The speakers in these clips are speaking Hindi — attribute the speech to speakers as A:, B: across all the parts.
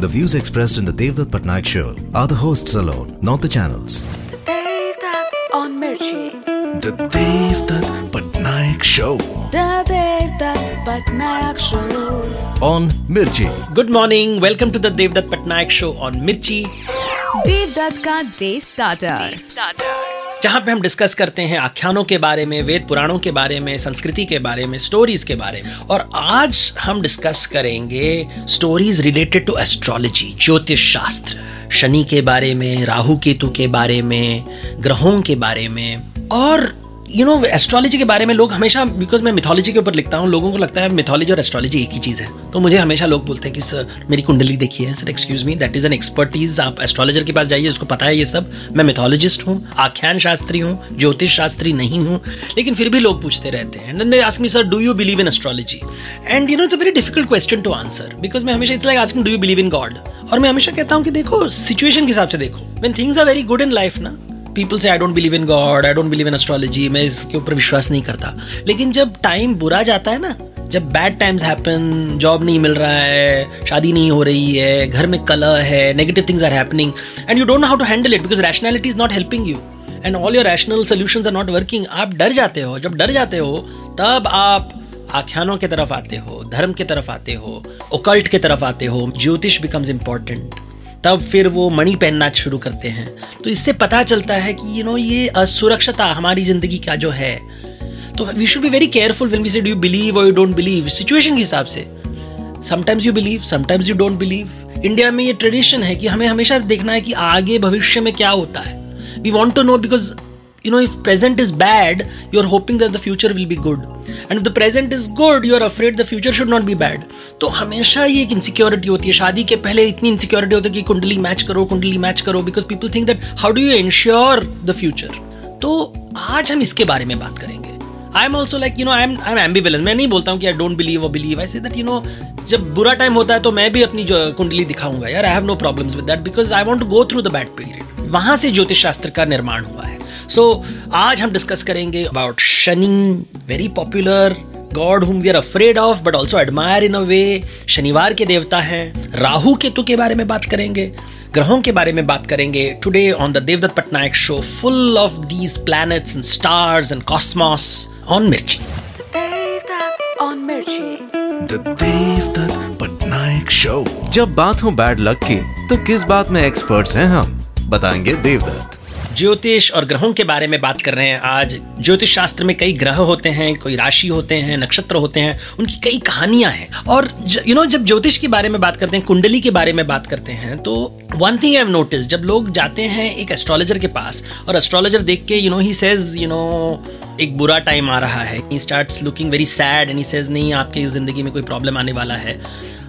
A: The views expressed in the Devdutt Patnaik show are the hosts alone, not the channels.
B: The Devdutt on Mirchi.
C: The Devdutt Patnaik show.
B: The Devdutt Patnaik show.
A: On Mirchi.
D: Good morning. Welcome to the Devdutt Patnaik show on Mirchi.
B: Devdutt ka day starter. Day starter.
D: जहाँ पे हम डिस्कस करते हैं आख्यानों के बारे में, वेद पुराणों के बारे में, संस्कृति के बारे में स्टोरीज के बारे में। और आज हम डिस्कस करेंगे स्टोरीज रिलेटेड टू एस्ट्रोलॉजी ज्योतिष शास्त्र। शनि के बारे में, राहु केतु के बारे में, ग्रहों के बारे में। और यू नो एस्ट्रोलॉजी के बारे में लोग हमेशा बिकॉज़ मैं मिथोलॉजी के ऊपर लिखता हूँ, लोगों को लगता है मिथोलॉजी और एस्ट्रोलॉजी एक ही चीज़ है। तो मुझे हमेशा लोग बोलते हैं कि, सर, मेरी कुंडली देखी है, sir excuse me that is an expertise आप एस्ट्रोलॉजर के पास जाइए, उसको पता है ये सब। मैं मिथोलॉजिस्ट हूँ, आख्यान शास्त्री हूँ, ज्योतिष शास्त्री नहीं हूँ। लेकिन फिर भी लोग पूछते रहते हैं and ask me sir do you believe in astrology and you know it's a very difficult question to answer because मैं हमेशा it's like asking do you believe in God और मैं हमेशा कहता हूँ कि, देखो सिचुएशन के हिसाब से देखो। When things are very good in life ना people say I don't believe in God I don't believe in astrology मैं इसके ऊपर विश्वास नहीं करता. लेकिन जब टाइम बुरा जाता है ना, जब बैड टाइम्स हैपन जॉब नहीं मिल रहा है, शादी नहीं हो रही है, घर में कलह है negative things are happening and you don't how to handle it because rationality is not helping you and all your rational solution are not working आप डर जाते हो, जब डर जाते हो, तब आप आख्यानों की तरफ़ आते हो, धर्म की तरफ़ आते हो ओकल्ट की तरफ़ आते हो, ज्योतिष बिकम्स इंपॉर्टेंट तब फिर वो मणि पहनना शुरू करते हैं। तो इससे पता चलता है कि यू नो ये असुरक्षता हमारी ज़िंदगी का जो है। तो we should be very careful will we say do you believe और यू डोंट बिलीव सिचुएशन के हिसाब से। Sometimes you believe sometimes you don't believe India में ये ट्रेडिशन है कि हमें हमेशा देखना है कि आगे भविष्य में क्या होता है। We want to know because you know, if present is bad, you're hoping that the future will be good. And if the present is good, you're afraid the future should not be bad. तो हमेशा ये एक इनसिक्योरिटी होती है। शादी के पहले इतनी इनसिक्योरिटी होती है कि कुंडली मैच करो, कुंडली मैच करो because people think that how do you ensure the future तो आज हम इसके बारे में बात करेंगे। I am also like you know I am I am ambivalent मैं नहीं बोलता हूँ कि आई डोंट बिलीव और believe I say that you no जब बुरा टाइम होता है तो मैं भी अपनी जो कुंडली दिखाऊँगा। यार I have no problems with that because I want to go through the bad period वहाँ से ज्योतिष शास्त्र का निर्माण हुआ है। सो so, आज हम डिस्कस करेंगे about Shani very popular god whom we are afraid of but also admire in a way शनिवार के देवता हैं राहु केतु के बारे में बात करेंगे ग्रहों के बारे में बात करेंगे. Today on the Devdutt Patnaik show full of these planets and stars and cosmos on Mirchi
B: Mirchi.
C: The Devdutt Patnaik
A: जब बात हो बैड लक की तो किस बात में एक्सपर्ट्स हैं हम? बताएँगे देवदत्त
D: ज्योतिष और ग्रहों के बारे में बात कर रहे हैं आज। ज्योतिष शास्त्र में कई ग्रह होते हैं, कोई राशि होते हैं, नक्षत्र होते हैं, उनकी कई कहानियाँ हैं। और यू नो जब ज्योतिष के बारे में बात करते हैं, कुंडली के बारे में बात करते हैं तो one thing I have notice जब लोग जाते हैं एक एस्ट्रोलॉजर के पास, और एस्ट्रोलॉजर देख के you know he says you know एक बुरा टाइम आ रहा है। He starts looking very sad and he says नहीं, आपकी ज़िंदगी में कोई प्रॉब्लम आने वाला है।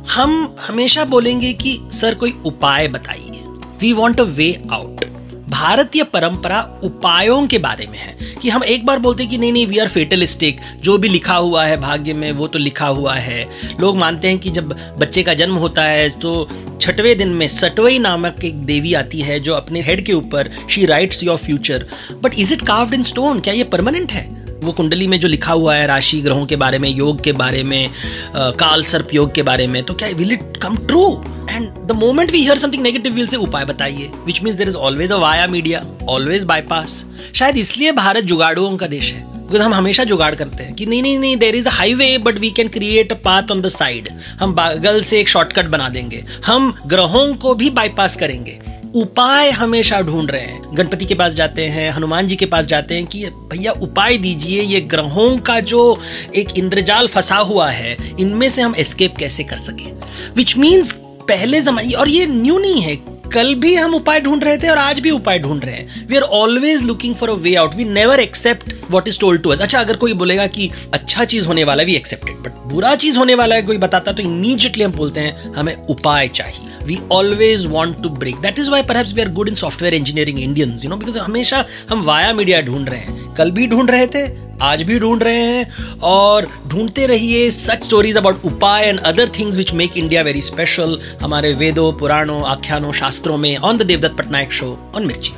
D: हम हमेशा बोलेंगे कि, सर, कोई उपाय बताइए। We want a way out भारतीय परंपरा उपायों के बारे में है कि हम एक बार बोलते हैं कि नहीं नहीं वी आर फेटलिस्टिक जो भी लिखा हुआ है भाग्य में, वो तो लिखा हुआ है। लोग मानते हैं कि जब बच्चे का जन्म होता है तो छठवें दिन में सटवई नामक एक देवी आती है जो अपने हेड के ऊपर she writes your future but is it carved in stone क्या ये परमानेंट है? वो कुंडली में जो लिखा हुआ है राशि ग्रहों के बारे में, योग के बारे में काल सर्प योग के बारे में तो क्या will it come true and the moment we hear something negative will say उपाय बताइए which means there is always a via media always bypass शायद इसलिए भारत जुगाड़ुओं का देश है बिकॉज़ हम हमेशा जुगाड़ करते हैं कि नहीं नहीं नहीं there is a highway but we can create a path on the side हम बगल से एक शॉर्टकट बना देंगे। हम ग्रहों को भी बाईपास करेंगे। उपाय हमेशा ढूंढ रहे हैं। गणपति के पास जाते हैं, हनुमान जी के पास जाते हैं कि, भैया, उपाय दीजिए, ये ग्रहों का जो एक इंद्रजाल फंसा हुआ है, इनमें से हम एस्केप कैसे कर सकें? विच मीन्स पहले जमाने, और ये न्यू नहीं है कल भी हम उपाय ढूंढ रहे थे और आज भी उपाय ढूंढ रहे हैं। We are always looking for a way out we never accept what is told to us अच्छा अगर कोई बोलेगा कि अच्छा चीज़ होने वाला है वी एक्सेप्टेड बट बुरा चीज़ होने वाला है, कोई बताता तो इमीजिएटली हम बोलते हैं, हमें उपाय चाहिए। We always want to break that is why perhaps we are good in software engineering Indians you know because हमेशा हम वाया मीडिया ढूंढ रहे हैं। कल भी ढूंढ रहे थे आज भी ढूंढ रहे हैं और ढूंढते रहिए सच स्टोरीज अबाउट उपाय and other things which make India very special हमारे वेदों पुराणों आख्यानों शास्त्रों में on the Devdutt Patnaik show on Mirchi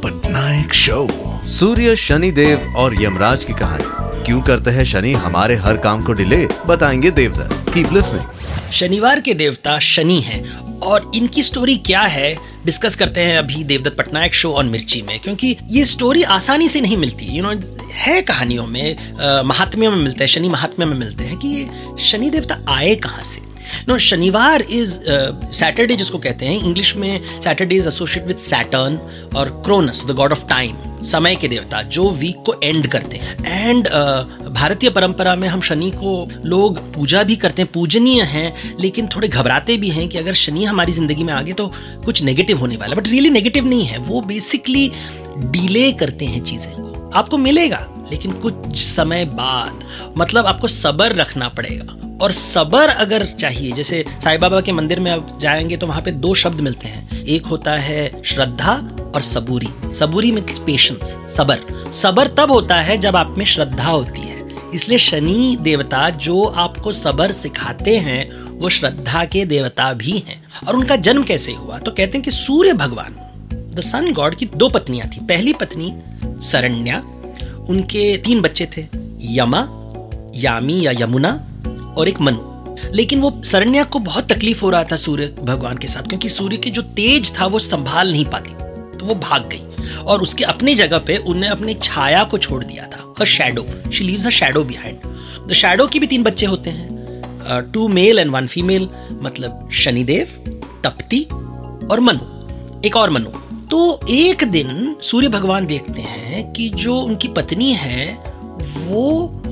C: Patnaik Show.
A: Surya Shanidev और यमराज की कहानी। क्यों करते हैं शनि? हमारे हर काम को डिले। बताएँगे देवदत्त कीप लिसनिंग
D: शनिवार के देवता शनि हैं। और इनकी स्टोरी क्या है डिस्कस करते हैं अभी देवदत्त पटनायक शो ऑन मिर्ची में क्योंकि ये स्टोरी आसानी से नहीं मिलती। यू you नो know, है कहानियों में महात्म्यों में मिलते हैं शनि महात्म्य में मिलते हैं कि ये शनि देवता आए कहाँ से? नो शनिवार इज़ सैटरडे जिसको कहते हैं इंग्लिश में Saturday is associate with Saturn और Cronus the god of time समय के देवता, जो वीक को एंड करते हैं। एंड भारतीय परंपरा में हम शनि को लोग पूजा भी करते हैं, पूजनीय हैं, लेकिन थोड़े घबराते भी हैं कि अगर शनि हमारी ज़िंदगी में आ गए तो कुछ नेगेटिव होने वाला बट रियली नेगेटिव नहीं है, वो बेसिकली डिले करते हैं चीज़ें को। आपको मिलेगा, लेकिन कुछ समय बाद मतलब आपको सबर रखना पड़ेगा। और सबर अगर चाहिए, जैसे साईं बाबा के मंदिर में आप जाएँगे तो वहाँ पे दो शब्द मिलते हैं। एक होता है श्रद्धा और सबूरी। सबूरी मीन्स पेशेंस सबर। सबर तब होता है जब आप में श्रद्धा होती है। इसलिए शनि देवता जो आपको सबर सिखाते हैं, वो श्रद्धा के देवता भी हैं। और उनका जन्म कैसे हुआ? तो कहते हैं कि सूर्य भगवान द सन गॉड की दो पत्नियाँ थी। पहली पत्नी सरण्या उनके तीन बच्चे थे, यमा, यामी या यमुना और एक मनु। लेकिन वो सरण्या को बहुत तकलीफ़ हो रहा था सूर्य भगवान के साथ, क्योंकि सूर्य के जो तेज था वो संभाल नहीं पाती। तो वो भाग गई और उसके अपनी जगह पे उन्हें अपनी छाया को छोड़ दिया था हर shadow she leaves a shadow behind the shadow की भी तीन बच्चे होते हैं। Two male and one female मतलब शनिदेव, तप्ती और मनु। एक और मनु। तो एक दिन सूर्य भगवान देखते हैं कि जो उनकी पत्नी है, वो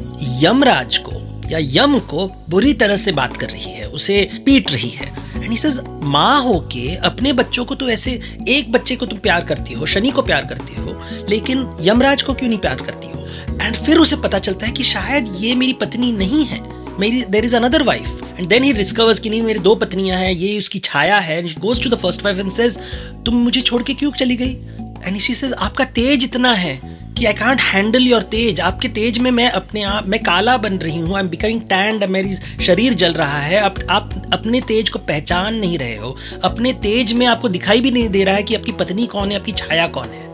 D: यमराज को या यम को बुरी तरह से बात कर रही है, उसे पीट रही है। एंड माँ होके अपने बच्चों को तो ऐसे एक बच्चे को तुम प्यार करती हो, शनि को प्यार करती हो, लेकिन यमराज को क्यों नहीं प्यार करती हो? एंड फिर उसे पता चलता है कि शायद ये मेरी पत्नी नहीं है। मेरी there is another wife and then he discovers कि नहीं, मेरी दो पत्नियाँ हैं, ये उसकी छाया है। Goes to the first wife and says तुम मुझे छोड़ के क्यों चली गई? एंड शी सेज आपका तेज इतना है कि आई कांट हैंडल योर तेज। आपके तेज में मैं अपने आप, मैं काला बन रही हूँ। आई एम बिकमिंग टैंड मेरी शरीर जल रहा है। आप आप अपने तेज को पहचान नहीं रहे हो। अपने तेज में आपको दिखाई भी नहीं दे रहा है कि आपकी पत्नी कौन है, आपकी छाया कौन है।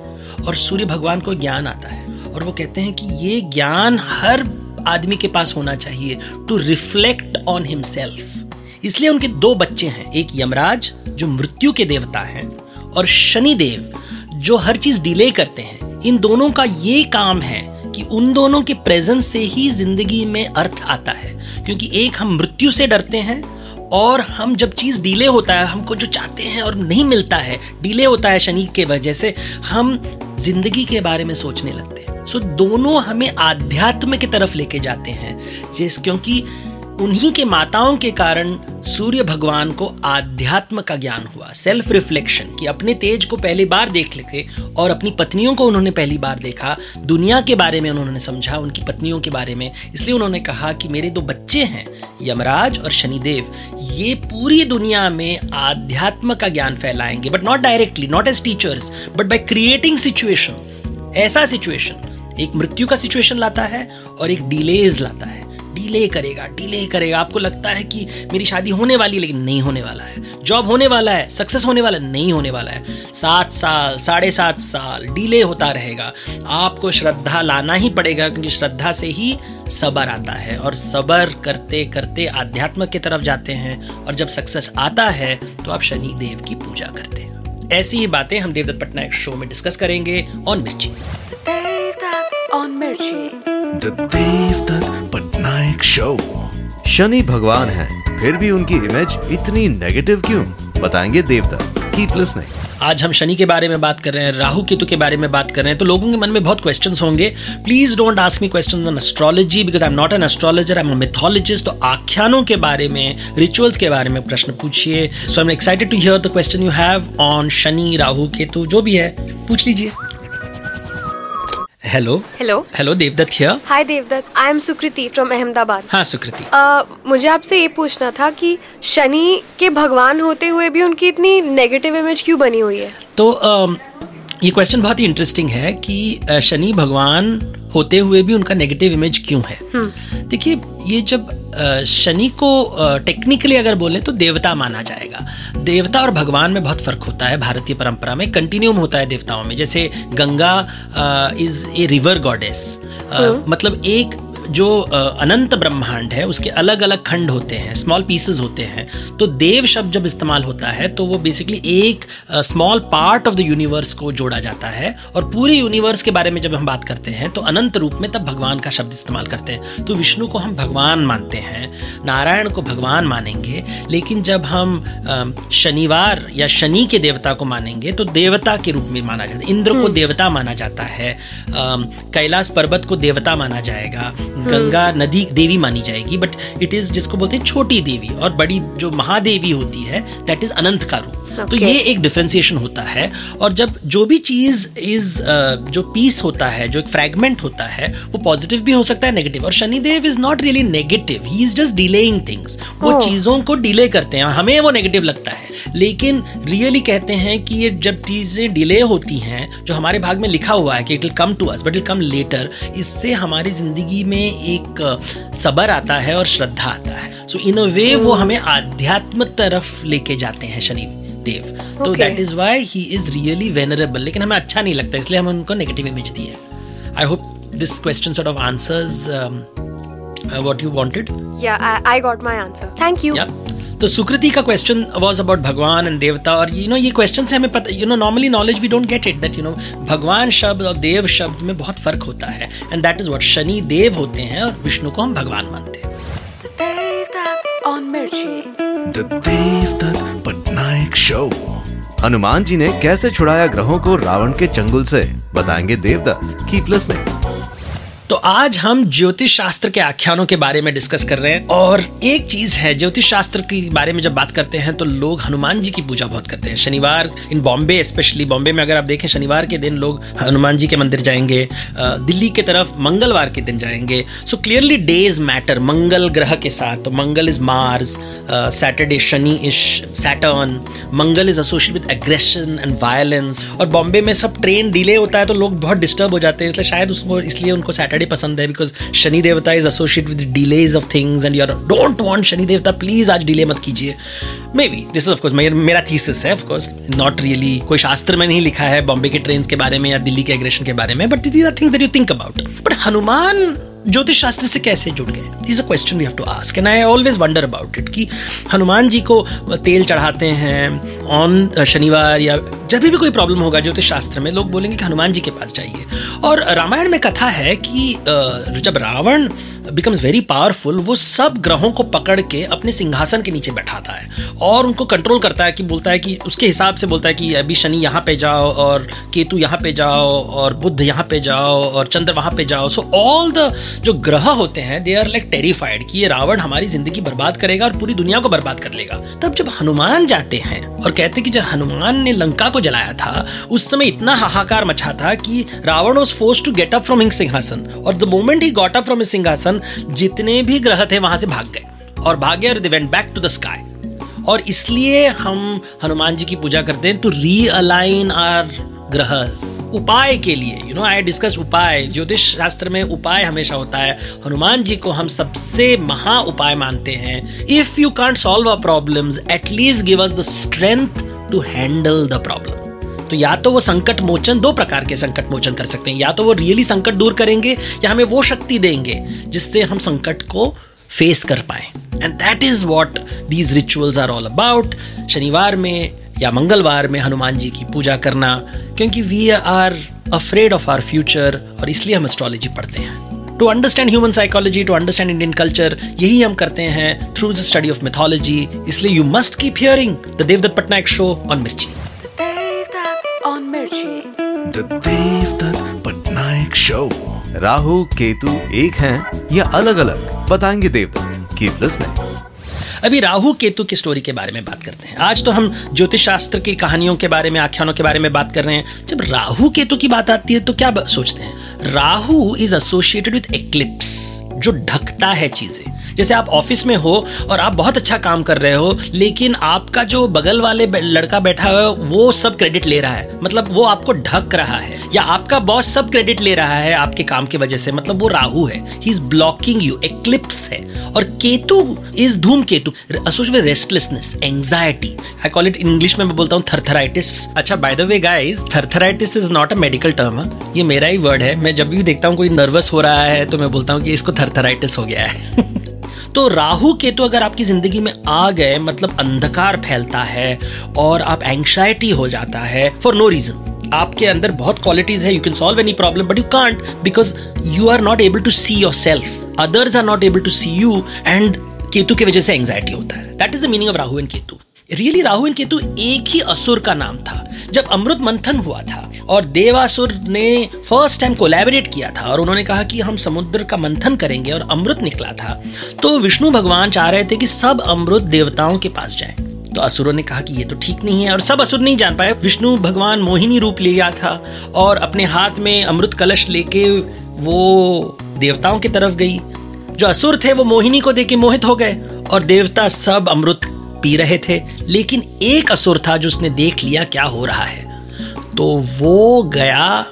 D: और सूर्य भगवान को ज्ञान आता है। और वो कहते हैं कि ये ज्ञान हर आदमी के पास होना चाहिए टू रिफ्लेक्ट ऑन हिमसेल्फ इसलिए उनके दो बच्चे हैं। एक यमराज, जो मृत्यु के देवता हैं, और शनिदेव जो हर चीज़ डिले करते हैं, इन दोनों का ये काम है कि उन दोनों के प्रेजेंस से ही ज़िंदगी में अर्थ आता है। क्योंकि एक हम मृत्यु से डरते हैं और हम जब चीज़ डिले होता है, हमको जो चाहते हैं और नहीं मिलता है डिले होता है शनि के वजह से, हम ज़िंदगी के बारे में सोचने लगते हैं। सो दोनों हमें आध्यात्म की तरफ़ लेके जाते हैं, जिस क्योंकि उन्हीं के माताओं के कारण सूर्य भगवान को आध्यात्म का ज्ञान हुआ सेल्फ रिफ्लेक्शन कि अपने तेज को पहली बार देख लेके और अपनी पत्नियों को उन्होंने पहली बार देखा, दुनिया के बारे में उन्होंने समझा, उनकी पत्नियों के बारे में। इसलिए उन्होंने कहा कि मेरे दो बच्चे हैं, यमराज और शनिदेव, ये पूरी दुनिया में आध्यात्म का ज्ञान फैलाएँगे but not directly not as teachers but by creating situations ऐसा सिचुएशन एक मृत्यु का सिचुएशन लाता है और एक डिलेज लाता है। डिले करेगा डिले करेगा। आपको लगता है कि मेरी शादी होने वाली है लेकिन नहीं होने वाला है। जॉब होने वाला है सक्सेस होने वाला है नहीं होने वाला है। सात साल साढ़े सात साल डिले होता रहेगा। आपको श्रद्धा लाना ही पड़ेगा क्योंकि श्रद्धा से ही सबर आता है। और सबर करते करते आध्यात्म की तरफ़ जाते हैं और जब सक्सेस आता है तो आप शनि देव की पूजा करते हैं। ऐसी ही बातें हम देवदत्त पटनायक शो में डिस्कस करेंगे। On Mirchi.
B: Devdat on Mirchi.
C: The Devdutt Patnaik Show.
A: Shani भगवान है फिर भी उनकी इमेज इतनी नेगेटिव क्यों? बताएँगे देवदत्त कीप लिसनिंग
D: आज हम शनि के बारे में बात कर रहे हैं राहु केतु के बारे में बात कर रहे हैं तो लोगों के मन में बहुत क्वेश्चंस होंगे। Please don't ask me questions on astrology because I am not an astrologer I am mythologist तो आख्यानों के बारे में रिचुअल्स के बारे में प्रश्न पूछिए। So I am excited to hear the question you have on Shani Rahu Ketu जो भी है पूछ लीजिए। Hello
E: hello
D: hello Devdutt here
E: hi Devdutt I am Sukriti from Ahmedabad
D: हाँ सुकृति
E: uh, मुझे आपसे ये पूछना था कि शनि के भगवान होते हुए भी उनकी इतनी नेगेटिव इमेज क्यों बनी हुई है?
D: तो uh, ये क्वेश्चन बहुत ही इंटरेस्टिंग है कि शनि भगवान होते हुए भी उनका नेगेटिव इमेज क्यों है? देखिए ये जब शनि को टेक्निकली अगर बोलें तो देवता माना जाएगा। देवता और भगवान में बहुत फ़र्क होता है भारतीय परंपरा में कंटिन्यूम होता है देवताओं में। जैसे Ganga is a river goddess मतलब एक जो अनंत ब्रह्मांड है उसके अलग अलग खंड होते हैं स्मॉल पीसेस होते हैं तो देव शब्द जब इस्तेमाल होता है तो वो बेसिकली एक small part of the universe को जोड़ा जाता है और पूरे यूनिवर्स के बारे में जब हम बात करते हैं तो अनंत रूप में तब भगवान का शब्द इस्तेमाल करते हैं। तो विष्णु को हम भगवान मानते हैं नारायण को भगवान मानेंगे लेकिन जब हम शनिवार या शनि के देवता को मानेंगे तो देवता के रूप में माना जाता है इंद्र को देवता माना जाता है कैलाश पर्वत को देवता माना जाएगा गंगा नदी देवी मानी जाएगी बट इट इज़ जिसको बोलते हैं छोटी देवी, और बड़ी जो महादेवी होती है दैट इज़ अनंत का रूप। तो ये एक डिफ्रेंसिएशन होता है और जब जो भी चीज़ इज़ जो पीस होता है जो एक फ्रैगमेंट होता है वो पॉजिटिव भी हो सकता है नेगेटिव और Shanidev is not really negative he is just delaying things वो
E: Oh.
D: चीज़ों को डिले करते हैं हमें वो नेगेटिव लगता है. लेकिन रियली कहते हैं कि ये जब चीज़ें डिले होती हैं जो हमारे भाग में लिखा हुआ है कि it will come to us but will come later इससे हमारी ज़िंदगी में एक सबर आता है और श्रद्धा आता है. सो इन अ वे वो हमें आध्यात्म तरफ़ लेके जाते हैं शनि देव तो that is why he is really venerable लेकिन हमें अच्छा नहीं लगता इसलिए हम उनको नेगेटिव इमेज दी है I hope this question sort of answers what you
E: I, I got my answer. Thank you.
D: तो सुकृति का क्वेश्चन वाज अबाउट भगवान एंड देवता और यू नो ये क्वेश्चन से हमें पता you know normally knowledge we don't get it that you know भगवान शब्द और देव शब्द में बहुत फ़र्क होता है. And that is what Shani Dev होते हैं और विष्णु को हम भगवान मानते हैं.
B: The Devdat on
C: Patnaik Show.
A: Hanuman ji ने कैसे छुड़ाया ग्रहों को रावण के चंगुल से बताएँगे देवदत्त, की प्लस लिसनिंग
D: तो आज हम ज्योतिष शास्त्र के आख्यानों के बारे में डिस्कस कर रहे हैं। और एक चीज़ है, ज्योतिष शास्त्र के बारे में जब बात करते हैं तो लोग हनुमान जी की पूजा बहुत करते हैं। शनिवार, इन बॉम्बे स्पेशली बॉम्बे में अगर आप देखें, शनिवार के दिन लोग हनुमान जी के मंदिर जाएँगे दिल्ली के तरफ़ मंगलवार के दिन जाएँगे। So clearly days matter Mangal ग्रह के साथ। तो Mangal is Mars Saturday Shani is Saturn Mangal is associated with aggression and violence और बॉम्बे में सब ट्रेन डिले होता है तो लोग बहुत डिस्टर्ब हो जाते हैं, इसलिए शायद उसको, इसलिए उनको सैटरडे पसंद है बिकॉज़ शनि देवता is associate with delays of things and your don't want Shani देवता प्लीज़ आज डिले मत कीजिए maybe this is of course मेरा थीसिस है ऑफकोर्स नॉट रियली कोई शास्त्र में नहीं लिखा है बॉम्बे के ट्रेन के बारे में या दिल्ली के एग्रेशन के बारे में but these are things that you think about but Hanuman ज्योतिष शास्त्र से कैसे जुड़ गए? Is a question we have to ask and I always wonder about it कि हनुमान जी को तेल चढ़ाते हैं ऑन शनिवार या जब भी कोई प्रॉब्लम होगा ज्योतिष शास्त्र में, लोग बोलेंगे कि हनुमान जी के पास जाइए। और रामायण में कथा है कि जब रावण बिकम्स वेरी पावरफुल वो सब ग्रहों को पकड़ के अपने सिंहासन के नीचे बैठाता है और उनको कंट्रोल करता है कि बोलता है कि, उसके हिसाब से बोलता है कि अभी शनि यहाँ पे जाओ और केतु यहाँ पे जाओ और बुद्ध यहाँ पे जाओ और चंद्र वहाँ पे जाओ। सो ऑल द जो ग्रह होते हैं दे आर लाइक टेरिफाइड कि ये रावण हमारी ज़िंदगी बर्बाद करेगा और पूरी दुनिया को बर्बाद कर लेगा। तब जब हनुमान जाते हैं और कहते हैं कि जब हनुमान ने लंका को जलाया था, उस समय इतना हाहाकार मचा था कि Ravan was force to get up from सिंहासन और the moment he got up from सिंहासन, जितने भी ग्रह थे वहाँ से भाग गए और भागे और they went back to the sky और इसलिए हम हनुमान जी की पूजा करते हैं टू रीअलाइन आर ग्रह उपाय के लिए। यू नो आई डिस्कस उपाय। ज्योतिष शास्त्र में उपाय हमेशा होता है। हनुमान जी को हम सबसे महा उपाय मानते हैं। If you can't solve a problems at least give us the strength to handle the problem तो या तो वो संकट मोचन दो प्रकार के संकट मोचन कर सकते हैं। या तो वो रियली संकट दूर करेंगे, या हमें वो शक्ति देंगे, जिससे हम संकट को फेस कर पाए। And that is what these rituals are all about शनिवार में या मंगलवार में हनुमान जी की पूजा करना क्योंकि we are afraid of our future और इसलिए हम एस्ट्रोलॉजी पढ़ते हैं। To understand human psychology to understand Indian culture यही हम करते हैं through the study of mythology इसलिए you must keep hearing the Devdutt Patnaik show on Mirchi
C: Patnaik Show.
A: Rahu Ketu एक हैं या अलग अलग बताएँगे देवदत्त कीप लिसनिंग
D: अभी राहु केतु की स्टोरी के बारे में बात करते हैं। आज तो हम ज्योतिष शास्त्र की कहानियों के बारे में, आख्यानों के बारे में बात कर रहे हैं। जब राहु केतु की बात आती है तो क्या सोचते हैं? Rahu is associated with eclipse जो ढकता है चीज़ें। जैसे आप ऑफ़िस में हो और आप बहुत अच्छा काम कर रहे हो, लेकिन आपका जो बगल वाले लड़का बैठा है, वो सब क्रेडिट ले रहा है। मतलब वो आपको ढक रहा है, या आपका बॉस सब क्रेडिट ले रहा है आपके काम की वजह से। मतलब वो राहु है ही इज़ ब्लॉकिंग यू एक्लिप्स है। और केतु इज़ धूम Ketu restlessness anxiety I call it English में मैं बोलता हूँ थरथराइटिस अच्छा by the way guys थरथराइटिस is not a medical term ये मेरा ही वर्ड है। मैं जब भी देखता हूँ कोई नर्वस हो रहा है तो मैं बोलता हूँ कि इसको थरथराइटिस हो गया है। तो राहु केतु अगर आपकी ज़िंदगी में आ गए मतलब अंधकार फैलता है और आप एंग्जाइटी हो जाता है फॉर नो रीजन आपके अंदर बहुत क्वालिटीज है you can solve any problem but you can't because you are not able to see yourself others are not able to see you and Ketu की वजह से एंग्जाइटी होता है. That is the meaning of Rahu and Ketu. Really Rahu and Ketu एक ही असुर का नाम था, जब अमृत मंथन हुआ था, और देवासुर ने फ़र्स्ट टाइम कोलैबोरेट किया था, और उन्होंने कहा कि हम समुद्र का मंथन करेंगे और अमृत निकला था। तो विष्णु भगवान चाह रहे थे कि सब अमृत देवताओं के पास जाए। तो असुरों ने कहा कि ये तो ठीक नहीं है, और सब असुर नहीं जान पाए। विष्णु भगवान मोहिनी रूप लिया था, और अपने हाथ में अमृत कलश लेके वो देवताओं की तरफ़ गई। जो असुर थे, वो मोहिनी को देख के मोहित हो गए, और देवता सब अमृत पी रहे थे, लेकिन एक असुर था जो उसने देख लिया क्या हो रहा है। तो वो गया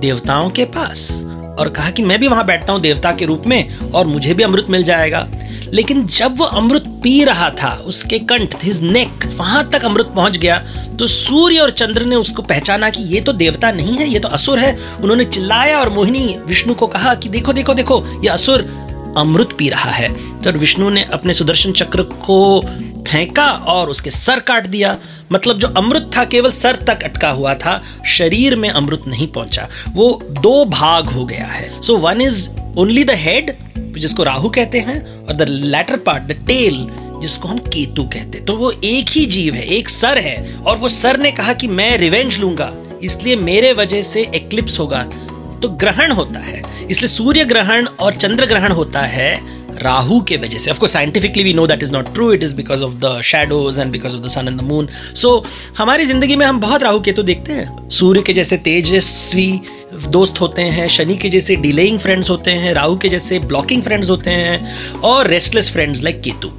D: देवताओं के पास और कहा कि मैं भी वहाँ बैठता हूँ देवता के रूप में और मुझे भी अमृत मिल जाएगा। लेकिन जब वो अमृत पी रहा था, उसके कंठ हिज नेक वहाँ तक अमृत पहुँच गया तो सूर्य और चंद्र ने उसको पहचाना कि ये तो देवता नहीं है, ये तो असुर है। उन्होंने चिल्लाया और मोहिनी विष्णु को कहा कि देखो देखो देखो, ये असुर अमृत पी रहा है। तो विष्णु ने अपने सुदर्शन चक्र को फेंका और उसके सर काट दिया। मतलब जो अमृत था, केवल सर तक अटका हुआ था, शरीर में अमृत नहीं पहुँचा। वो दो भाग हो गया है। So one is only the head जिसको राहु कहते हैं, और the latter part the tail जिसको हम केतु कहते तो वो एक ही जीव है, एक सर है, और वो सर ने कहा कि मैं रिवेंज लूँगा। इसलिए मेरे वजह से एक्लिप्स होगा। तो ग्रहण होता है। इसलिए सूर्य ग्रहण और चंद्र ग्रहण होता है। राहु के वजह से of course scientifically we know that is not true it is because of the shadows and because of the sun and the moon so हमारी ज़िंदगी में हम बहुत राहु केतु देखते हैं। सूर्य के जैसे तेजस्वी दोस्त होते हैं, शनि के जैसे डिलेइंग फ्रेंड्स होते हैं, राहु के जैसे ब्लॉकिंग फ्रेंड्स होते हैं, और restless friends like Ketu.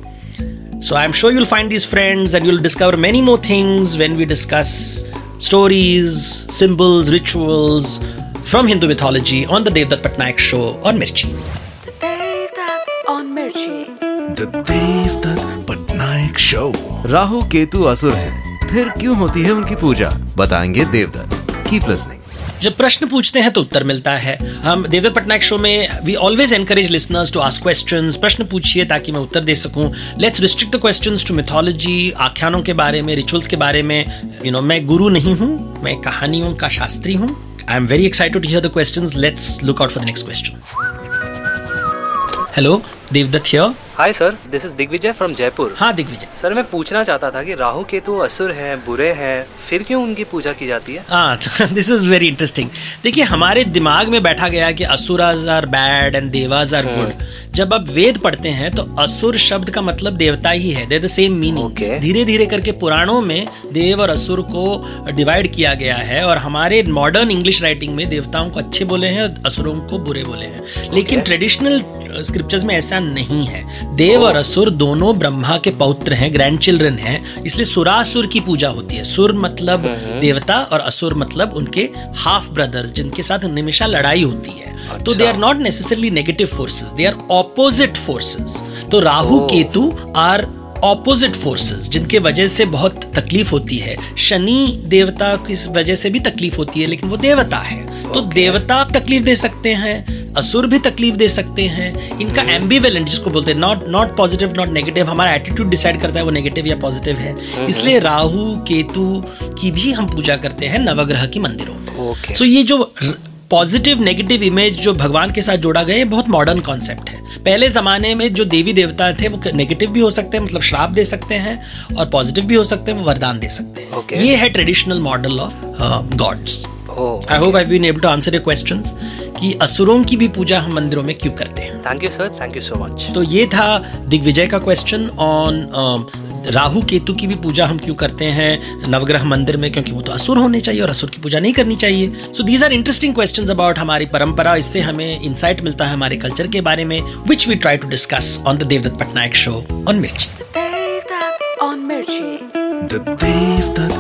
D: So I am sure you'll find this friends and you'll discover many more things when we discuss stories symbols rituals from Hindu mythology on
B: the Devdutt Patnaik show
C: on Mirchi Patnaik Show.
A: Rahu Ketu असुर हैं। फिर क्यों होती है उनकी पूजा? बताएँगे देवदत्त कीप लिसनिंग
D: जब प्रश्न पूछते हैं तो उत्तर मिलता है। हम देवदत्त पटनायक शो में we always encourage listeners to ask questions प्रश्न पूछिए ताकि मैं उत्तर दे सकूँ। Let's restrict the questions to mythology आख्यानों के बारे में रिचुअल्स के बारे में। यू नो मैं गुरु नहीं हूँ मैं कहानियों का शास्त्री हूँ। I am very excited to hear the questions let's look out for the next question hello Devdutt here
F: hi sir this is Digvijay from Jaipur
D: हाँ दिग्विजय
F: सर मैं पूछना चाहता था कि राहु केतु असुर हैं बुरे हैं फिर क्यों उनकी पूजा की जाती है?
D: हाँ दिस इज़ वेरी इंटरेस्टिंग देखिए हमारे दिमाग में बैठा गया कि asuras are bad and devas are good जब आप वेद पढ़ते हैं तो असुर शब्द का मतलब देवता ही है। They the same meaning. धीरे धीरे करके पुराणों में देव और असुर को डिवाइड किया गया है और हमारे मॉडर्न इंग्लिश राइटिंग में देवताओं को अच्छे बोले हैं और असुरों को बुरे बोले हैं। लेकिन ट्रेडिशनल स्क्रिप्चर्स में ऐसा नहीं है। देव और असुर दोनों ब्रह्मा के पौत्र हैं ग्रैंड चिल्ड्रन हैं इसलिए सुरासुर की पूजा होती है। सुर मतलब देवता और असुर मतलब उनके हाफ़ ब्रदर्स जिनके साथ हमेशा लड़ाई होती है। तो they are not necessarily negative forces they are opposite forces तो Rahu Ketu are opposite forces जिनके वजह से बहुत तकलीफ़ होती है। शनि देवता की वजह से भी तकलीफ़ होती है लेकिन वो देवता है। तो देवता तकलीफ़ दे सकते हैं असुर भी तकलीफ़ दे सकते हैं। इनका एम्बीवेलेंट जिसको बोलते हैं not not positive not negative हमारा एटीट्यूड डिसाइड करता है वो नेगेटिव या पॉजिटिव है। इसलिए राहु केतु की भी हम पूजा करते हैं नवग्रह की मंदिरों में।
F: ओके
D: सो ये जो पॉजिटिव नेगेटिव इमेज जो भगवान के साथ जोड़ा गया है बहुत मॉडर्न कॉन्सेप्ट है। पहले जमाने में जो देवी देवता थे वो नेगेटिव भी हो सकते हैं मतलब श्राप दे सकते हैं और पॉजिटिव भी हो सकते हैं वो वरदान दे सकते हैं।
F: Okay.
D: ये है traditional model of gods I hope I been able to answer your questions कि असुरों की भी पूजा हम मंदिरों में क्यों करते हैं।
F: Thank you sir thank you so much
D: तो ये था दिग्विजय का क्वेश्चन ऑन राहु केतु की भी पूजा हम क्यों करते हैं नवग्रह मंदिर में क्योंकि वो तो असुर होने चाहिए और असुर की पूजा नहीं करनी चाहिए। So these are interesting question about हमारी परंपरा। इससे हमें इंसाइट मिलता है हमारे कल्चर के बारे में which we try to discuss on the Devdutt Patnaik show on Mirchi
B: Devdutt on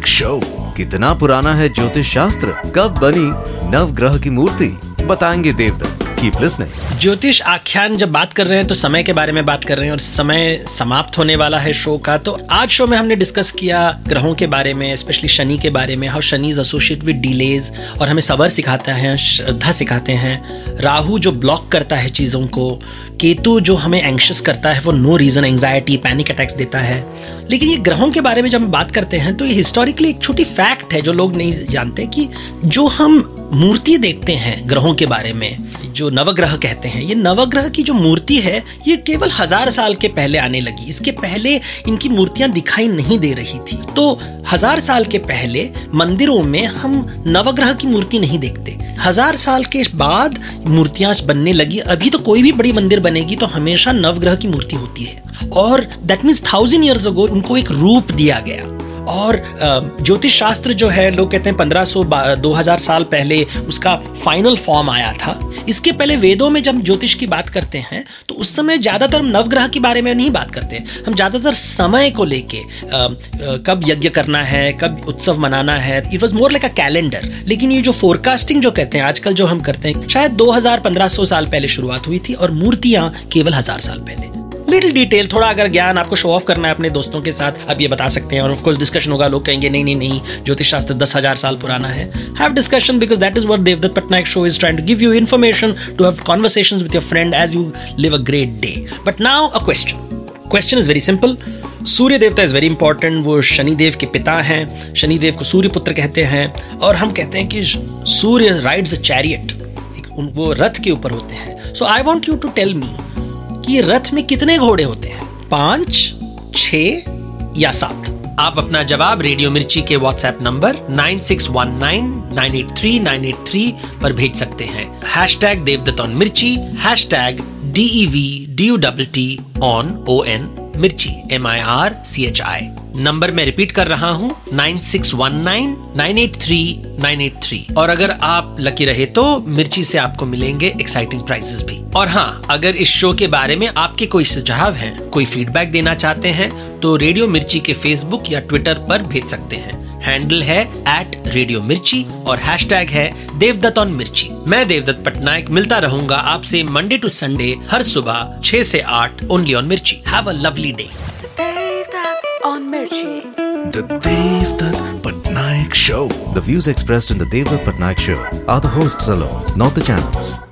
C: Patnaik Show.
A: कितना पुराना है ज्योतिष शास्त्र कब बनी नवग्रह की मूर्ति? बताएँगे देवदत्त। कीप लिसनिंग
D: ज्योतिष आख्यान जब बात कर रहे हैं तो समय के बारे में बात कर रहे हैं और समय समाप्त होने वाला है शो का। तो आज शो में हमने डिस्कस किया ग्रहों के बारे में स्पेशली शनि के बारे में how Shani is associate with delays और हमें सबर सिखाता है, श्रद्धा सिखाते हैं। राहु जो ब्लॉक करता है चीज़ों को, केतु जो हमें एंक्शस करता है, वो no reason anxiety panic attacks देता है। लेकिन ये ग्रहों के बारे में जब हम बात करते हैं तो ये हिस्टोरिकली एक छोटी फैक्ट है जो लोग नहीं जानते कि जो हम मूर्ति देखते हैं ग्रहों के बारे में, जो नवग्रह कहते हैं। ये नवग्रह की जो मूर्ति है, ये केवल हज़ार साल के पहले आने लगी। इसके पहले इनकी मूर्तियाँ दिखाई नहीं दे रही थी। तो हज़ार साल के पहले मंदिरों में हम नवग्रह की मूर्ति नहीं देखते। हज़ार साल के बाद मूर्तियाँ बनने लगी। अभी तो कोई भी बड़ी मंदिर बनेगी तो हमेशा नवग्रह की मूर्ति होती है। और that means thousand years ago उनको एक रूप दिया गया। और ज्योतिष शास्त्र जो है, लोग कहते हैं 1500 बा- 2000 साल पहले उसका फाइनल फॉर्म आया था। इसके पहले वेदों में जब ज्योतिष की बात करते हैं तो उस समय ज़्यादातर नवग्रह के बारे में नहीं बात करते। हम ज़्यादातर समय को लेके कब यज्ञ करना है, कब उत्सव मनाना है it was more like a calendar लेकिन ये जो फोरकास्टिंग जो कहते हैं, आजकल जो हम करते हैं, शायद 2000 1500 साल पहले शुरुआत हुई थी और मूर्तियाँ केवल हज़ार साल पहले। लिटिल डिटेल थोड़ा अगर ज्ञान आपको शो ऑफ़ करना है अपने दोस्तों के साथ, आप ये बता सकते हैं। और ऑफ़ कोर्स डिस्कशन होगा, लोग कहेंगे, नहीं नहीं नहीं, ज्योतिष शास्त्र दस हज़ार साल पुराना है। Have discussion because that is what Devdutt Patnaik show is trying to give you information to have conversations with your friend as you live a great day but now a question question is very simple Surya devta is very important वो शनिदेव के पिता हैं। शनिदेव को सूर्य पुत्र कहते हैं। और हम कहते हैं कि सूर्य राइड्स अ चैरियट वो रथ के ऊपर होते हैं। So I want you to tell me कि रथ में कितने घोड़े होते हैं? पाँच छ या सात? आप अपना जवाब रेडियो मिर्ची के व्हाट्सएप नंबर 9619983983 पर भेज सकते हैं। Hashtag Devdutt on Mirchi hashtag D E V D T on O N Mirchi M I R C H I number मैं रिपीट कर रहा हूँ, nine six one nine nine eight three, nine eight three. और अगर आप लकी रहे तो मिर्ची से आपको मिलेंगे एक्साइटिंग प्राइजेस भी। और हाँ अगर इस शो के बारे में आपके कोई सुझाव हैं, कोई फीडबैक देना चाहते हैं तो रेडियो मिर्ची के फेसबुक या ट्विटर पर भेज सकते हैं। हैंडल है एट रेडियो मिर्ची और हैशटैग है देवदत्त ऑन मिर्ची मैं देवदत्त पटनायक मिलता रहूँगा आपसे मंडे टू संडे हर सुबह छह से आठ only on Mirchi have a lovely day
B: Mirchi.
C: The Devdutt Patnaik Show.
A: The views expressed in the Devdutt Patnaik show are the hosts alone, not the channels.